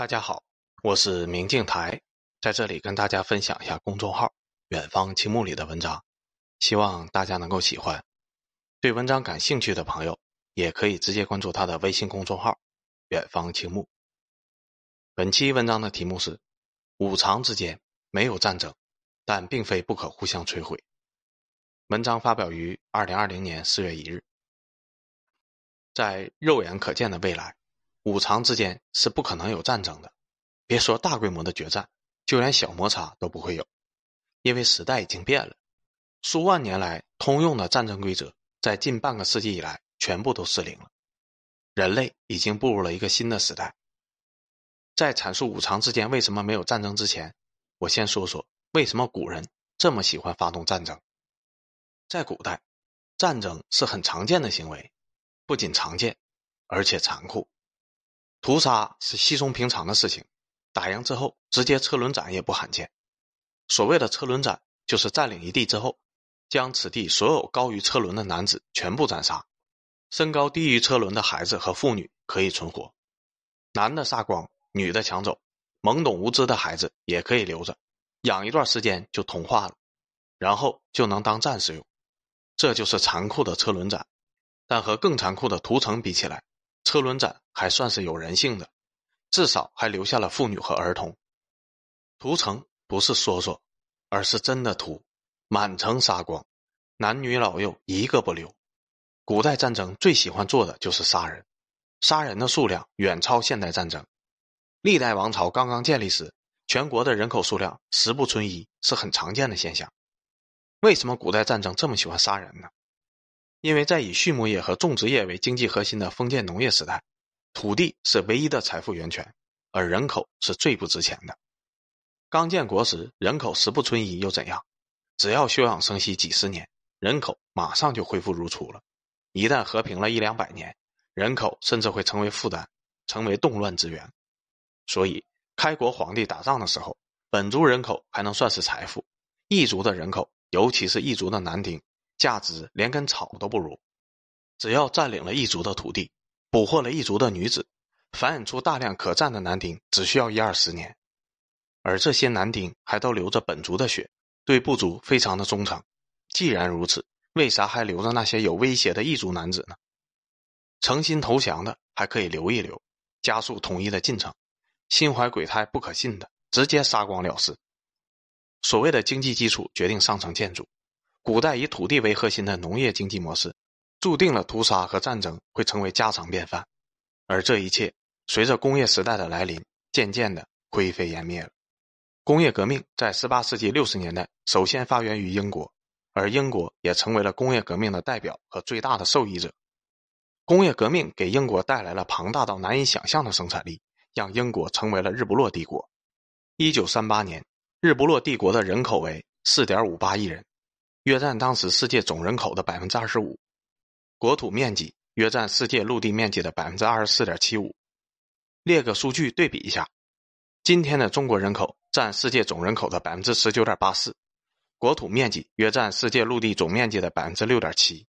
大家好，我是明镜台，在这里跟大家分享一下公众号“远方青木”里的文章，希望大家能够喜欢。对文章感兴趣的朋友，也可以直接关注他的微信公众号“远方青木”。本期文章的题目是：五常之间没有战争，但并非不可互相摧毁。文章发表于二零二零年四月一日。在肉眼可见的未来。五常之间是不可能有战争的，别说大规模的决战，就连小摩擦都不会有，因为时代已经变了。数万年来通用的战争规则，在近半个世纪以来全部都失灵了。人类已经步入了一个新的时代。在阐述五常之间为什么没有战争之前，我先说说为什么古人这么喜欢发动战争。在古代，战争是很常见的行为，不仅常见，而且残酷。屠杀是稀松平常的事情，打赢之后直接车轮斩也不罕见。所谓的车轮斩，就是占领一地之后，将此地所有高于车轮的男子全部斩杀，身高低于车轮的孩子和妇女可以存活，男的杀光，女的抢走，懵懂无知的孩子也可以留着，养一段时间就同化了，然后就能当战士用。这就是残酷的车轮斩，但和更残酷的屠城比起来。车轮斩还算是有人性的，至少还留下了妇女和儿童。屠城不是说说，而是真的屠，满城杀光，男女老幼一个不留。古代战争最喜欢做的就是杀人，杀人的数量远超现代战争。历代王朝刚刚建立时，全国的人口数量十不存一，是很常见的现象。为什么古代战争这么喜欢杀人呢？因为在以畜牧业和种植业为经济核心的封建农业时代，土地是唯一的财富源泉，而人口是最不值钱的。刚建国时，人口十不存一又怎样？只要休养生息几十年，人口马上就恢复如初了。一旦和平了一两百年，人口甚至会成为负担，成为动乱之源。所以，开国皇帝打仗的时候，本族人口还能算是财富，异族的人口，尤其是异族的男丁。价值连根草都不如，只要占领了异族的土地，捕获了异族的女子，繁衍出大量可战的男丁，只需要一二十年。而这些男丁还都流着本族的血，对部族非常的忠诚。既然如此，为啥还留着那些有威胁的异族男子呢？诚心投降的还可以留一留，加速统一的进程；心怀鬼胎不可信的，直接杀光了事。所谓的经济基础决定上层建筑。古代以土地为核心的农业经济模式，注定了屠杀和战争会成为家常便饭，而这一切随着工业时代的来临，渐渐的灰飞烟灭了。工业革命在18世纪60年代首先发源于英国，而英国也成为了工业革命的代表和最大的受益者。工业革命给英国带来了庞大到难以想象的生产力，让英国成为了日不落帝国。1938年，日不落帝国的人口为4.58亿人。约占当时世界总人口的百分之二十五，国土面积约占世界陆地面积的百分之二十四点七五。列个数据对比一下，今天的中国人口占世界总人口的百分之十九点八四，国土面积约占世界陆地总面积的百分之六点七。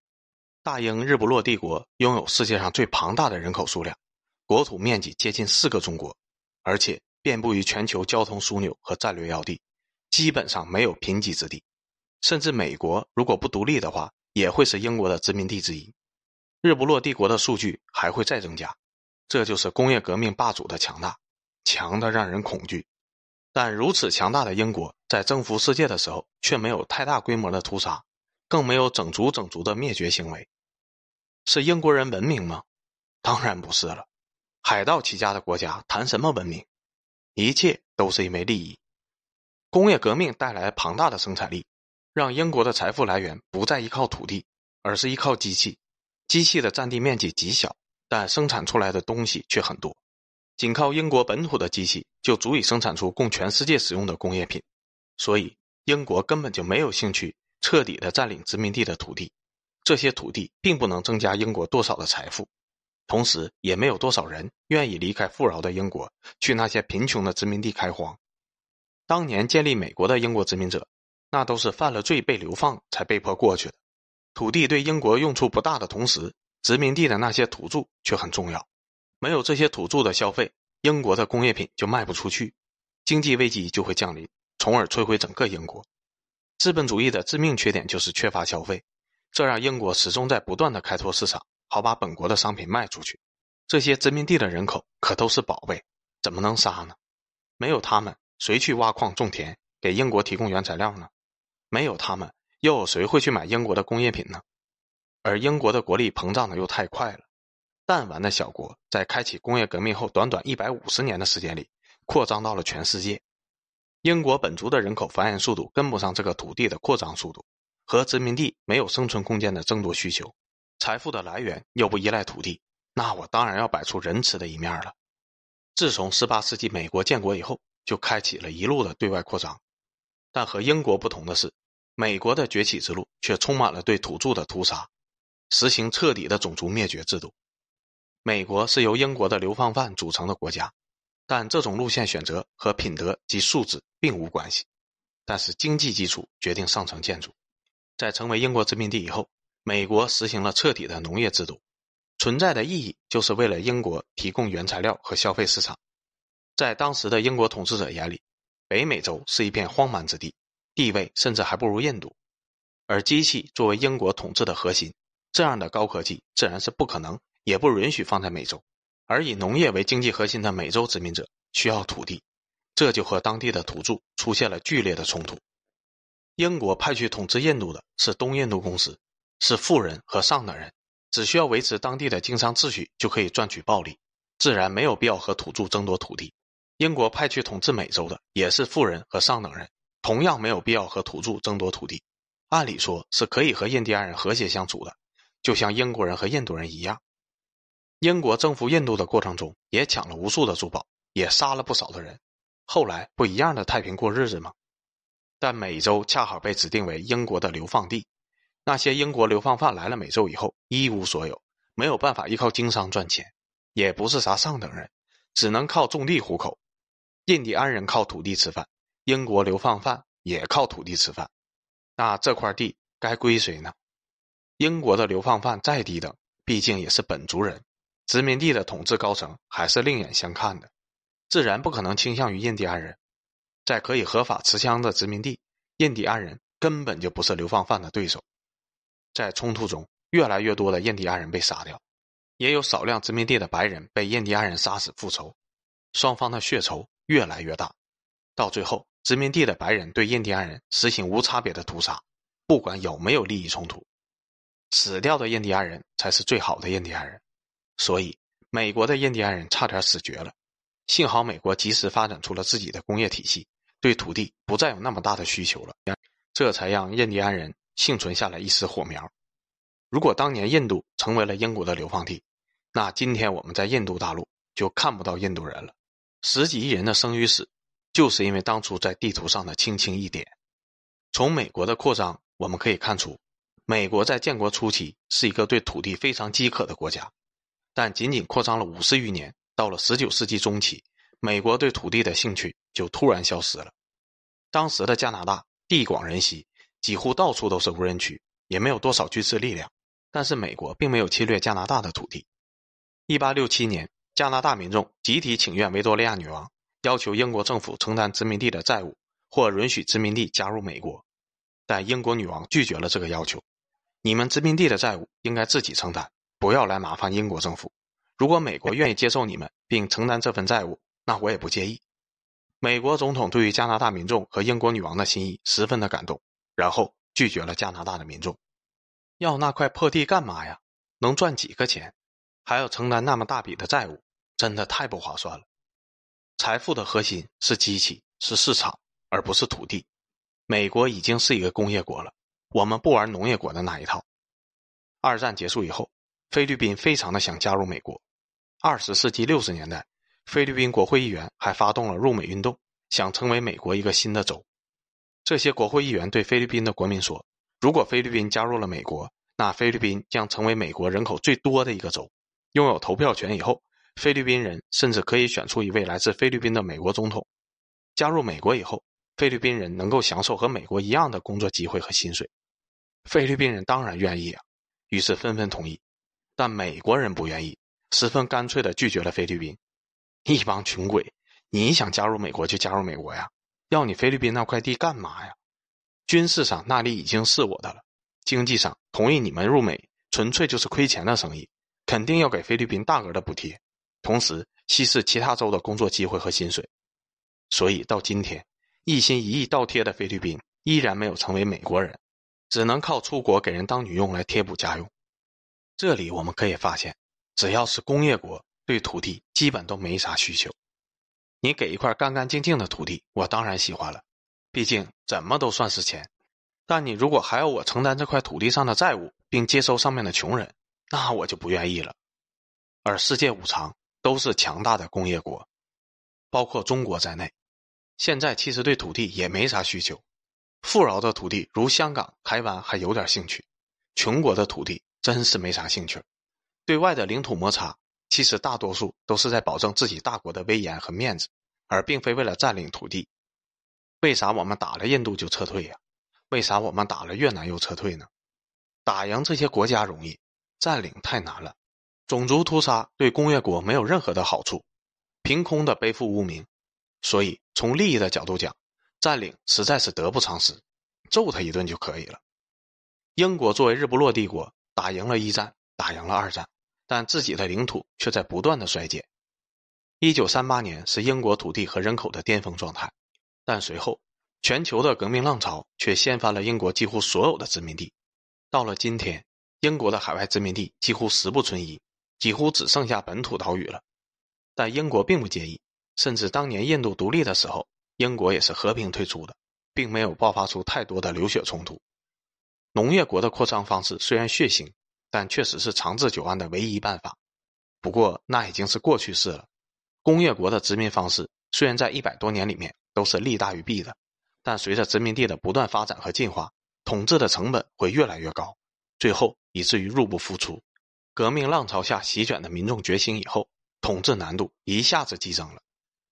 大英日不落帝国拥有世界上最庞大的人口数量，国土面积接近四个中国，而且遍布于全球交通枢纽和战略要地，基本上没有贫瘠之地。甚至美国如果不独立的话，也会是英国的殖民地之一。日不落帝国的数据还会再增加，这就是工业革命霸主的强大，强的让人恐惧。但如此强大的英国，在征服世界的时候，却没有太大规模的屠杀，更没有整族整族的灭绝行为。是英国人文明吗？当然不是了。海盗起家的国家谈什么文明？一切都是因为利益。工业革命带来庞大的生产力。让英国的财富来源不再依靠土地，而是依靠机器。机器的占地面积极小，但生产出来的东西却很多。仅靠英国本土的机器就足以生产出供全世界使用的工业品。所以，英国根本就没有兴趣彻底的占领殖民地的土地。这些土地并不能增加英国多少的财富，同时也没有多少人愿意离开富饶的英国去那些贫穷的殖民地开荒。当年建立美国的英国殖民者。那都是犯了罪被流放才被迫过去的。土地对英国用处不大的同时，殖民地的那些土著却很重要。没有这些土著的消费，英国的工业品就卖不出去，经济危机就会降临，从而摧毁整个英国。资本主义的致命缺点就是缺乏消费，这让英国始终在不断的开拓市场，好把本国的商品卖出去。这些殖民地的人口可都是宝贝，怎么能杀呢？没有他们，谁去挖矿种田，给英国提供原材料呢？没有他们，又有谁会去买英国的工业品呢？而英国的国力膨胀的又太快了，弹丸的小国在开启工业革命后，短短一百五十年的时间里，扩张到了全世界。英国本族的人口繁衍速度跟不上这个土地的扩张速度，和殖民地没有生存空间的争夺需求，财富的来源又不依赖土地，那我当然要摆出仁慈的一面了。自从18世纪美国建国以后，就开启了一路的对外扩张，但和英国不同的是，美国的崛起之路却充满了对土著的屠杀，实行彻底的种族灭绝制度。美国是由英国的流放犯组成的国家。但这种路线选择和品德及素质并无关系，但是经济基础决定上层建筑。在成为英国殖民地以后，美国实行了彻底的农业制度，存在的意义就是为了英国提供原材料和消费市场。在当时的英国统治者眼里，北美洲是一片荒蛮之地，地位甚至还不如印度。而机器作为英国统治的核心，这样的高科技自然是不可能也不允许放在美洲。而以农业为经济核心的美洲殖民者需要土地，这就和当地的土著出现了剧烈的冲突。英国派去统治印度的是东印度公司，是富人和上等人，只需要维持当地的经商秩序就可以赚取暴利，自然没有必要和土著争夺土地。英国派去统治美洲的也是富人和上等人，同样没有必要和土著争夺土地，按理说是可以和印第安人和谐相处的，就像英国人和印度人一样。英国征服印度的过程中，也抢了无数的珠宝，也杀了不少的人，后来不一样的太平过日子吗？但美洲恰好被指定为英国的流放地，那些英国流放犯来了美洲以后一无所有，没有办法依靠经商赚钱，也不是啥上等人，只能靠种地糊口。印第安人靠土地吃饭，英国流放犯也靠土地吃饭，那这块地该归谁呢？英国的流放犯再低等，毕竟也是本族人。殖民地的统治高层还是另眼相看的，自然不可能倾向于印第安人。在可以合法持枪的殖民地，印第安人根本就不是流放犯的对手。在冲突中，越来越多的印第安人被杀掉，也有少量殖民地的白人被印第安人杀死复仇，双方的血仇越来越大。到最后，殖民地的白人对印第安人实行无差别的屠杀，不管有没有利益冲突，死掉的印第安人才是最好的印第安人。所以，美国的印第安人差点死绝了。幸好美国及时发展出了自己的工业体系，对土地不再有那么大的需求了，这才让印第安人幸存下来一丝火苗。如果当年印度成为了英国的流放地，那今天我们在印度大陆就看不到印度人了。十几亿人的生与死，就是因为当初在地图上的轻轻一点。从美国的扩张，我们可以看出，美国在建国初期是一个对土地非常饥渴的国家。但仅仅扩张了五十余年，到了十九世纪中期，美国对土地的兴趣就突然消失了。当时的加拿大地广人稀，几乎到处都是无人区，也没有多少军事力量。但是美国并没有侵略加拿大的土地。一八六七年，加拿大民众集体请愿维多利亚女王，要求英国政府承担殖民地的债务，或允许殖民地加入美国。但英国女王拒绝了这个要求：“你们殖民地的债务应该自己承担。”不要来麻烦英国政府。如果美国愿意接受你们并承担这份债务，那我也不介意。美国总统对于加拿大民众和英国女王的心意十分的感动，然后拒绝了加拿大的民众。要那块破地干嘛呀？能赚几个钱？还要承担那么大笔的债务，真的太不划算了。财富的核心是机器，是市场，而不是土地。美国已经是一个工业国了，我们不玩农业国的那一套。二战结束以后。菲律宾非常的想加入美国。二十世纪六十年代，菲律宾国会议员还发动了入美运动，想成为美国一个新的州。这些国会议员对菲律宾的国民说：“如果菲律宾加入了美国，那菲律宾将成为美国人口最多的一个州，拥有投票权以后，菲律宾人甚至可以选出一位来自菲律宾的美国总统。加入美国以后，菲律宾人能够享受和美国一样的工作机会和薪水。”菲律宾人当然愿意啊，于是纷纷同意。但美国人不愿意，十分干脆地拒绝了菲律宾。一帮穷鬼，你想加入美国就加入美国呀？要你菲律宾那块地干嘛呀？军事上那里已经是我的了，经济上同意你们入美，纯粹就是亏钱的生意，肯定要给菲律宾大额的补贴，同时稀释其他州的工作机会和薪水。所以到今天，一心一意倒贴的菲律宾依然没有成为美国人，只能靠出国给人当女佣来贴补家用。这里我们可以发现，只要是工业国，对土地基本都没啥需求。你给一块干干净净的土地，我当然喜欢了，毕竟怎么都算是钱。但你如果还要我承担这块土地上的债务，并接收上面的穷人，那我就不愿意了。而世界五常都是强大的工业国，包括中国在内。现在其实对土地也没啥需求，富饶的土地如香港、台湾还有点兴趣，穷国的土地真是没啥兴趣。对外的领土摩擦，其实大多数都是在保证自己大国的威严和面子，而并非为了占领土地。为啥我们打了印度就撤退呀？为啥我们打了越南又撤退呢？打赢这些国家容易，占领太难了。种族屠杀对工业国没有任何的好处，凭空的背负污名。所以，从利益的角度讲，占领实在是得不偿失，揍他一顿就可以了。英国作为日不落帝国，打赢了一战，打赢了二战，但自己的领土却在不断的衰减。一九三八年是英国土地和人口的巅峰状态，但随后全球的革命浪潮却掀翻了英国几乎所有的殖民地。到了今天，英国的海外殖民地几乎十不存一，几乎只剩下本土岛屿了。但英国并不介意。甚至当年印度独立的时候，英国也是和平退出的，并没有爆发出太多的流血冲突。农业国的扩张方式虽然血腥，但确实是长治久安的唯一办法。不过那已经是过去式了。工业国的殖民方式虽然在一百多年里面都是利大于弊的，但随着殖民地的不断发展和进化，统治的成本会越来越高，最后以至于入不敷出。革命浪潮下席卷的民众觉醒以后，统治难度一下子激增了。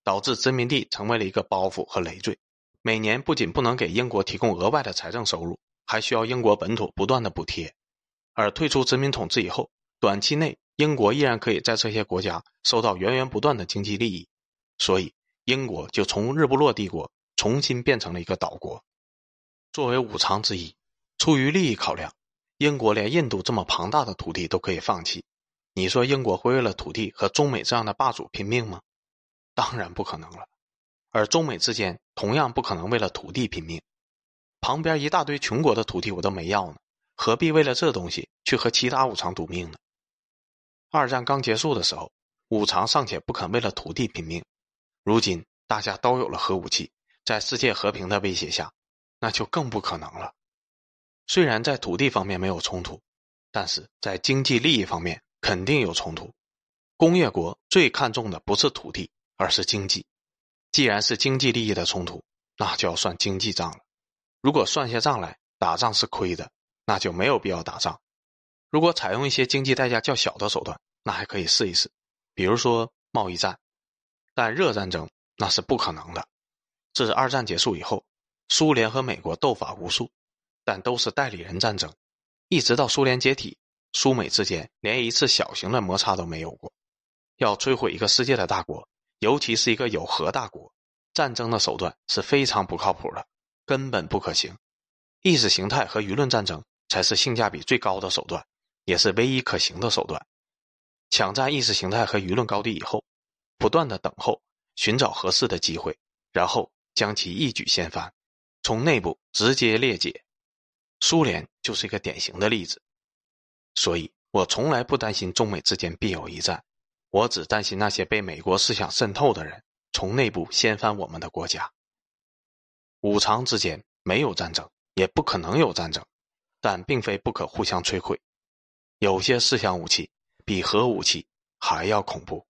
导致殖民地成为了一个包袱和累赘，每年不仅不能给英国提供额外的财政收入，还需要英国本土不断的补贴。而退出殖民统治以后，短期内英国依然可以在这些国家收到源源不断的经济利益，所以英国就从日不落帝国重新变成了一个岛国。作为五常之一，出于利益考量，英国连印度这么庞大的土地都可以放弃。你说英国会为了土地和中美这样的霸主拼命吗？当然不可能了，而中美之间同样不可能为了土地拼命。旁边一大堆穷国的土地我都没要呢，何必为了这东西去和其他五常赌命呢？二战刚结束的时候，五常尚且不肯为了土地拼命，如今大家都有了核武器，在世界和平的威胁下，那就更不可能了。虽然在土地方面没有冲突，但是在经济利益方面肯定有冲突。工业国最看重的不是土地。而是经济，既然是经济利益的冲突，那就要算经济账了。如果算下账来，打仗是亏的，那就没有必要打仗。如果采用一些经济代价较小的手段，那还可以试一试，比如说贸易战。但热战争那是不可能的。自二战结束以后，苏联和美国斗法无数，但都是代理人战争，一直到苏联解体，苏美之间连一次小型的摩擦都没有过。要摧毁一个世界的大国。尤其是一个有核大国，战争的手段是非常不靠谱的，根本不可行。意识形态和舆论战争才是性价比最高的手段，也是唯一可行的手段。抢占意识形态和舆论高地以后，不断的等候，寻找合适的机会，然后将其一举掀翻，从内部直接裂解。苏联就是一个典型的例子。所以我从来不担心中美之间必有一战。我只担心那些被美国思想渗透的人，从内部掀翻我们的国家。五常之间没有战争，也不可能有战争，但并非不可互相摧毁。有些思想武器比核武器还要恐怖。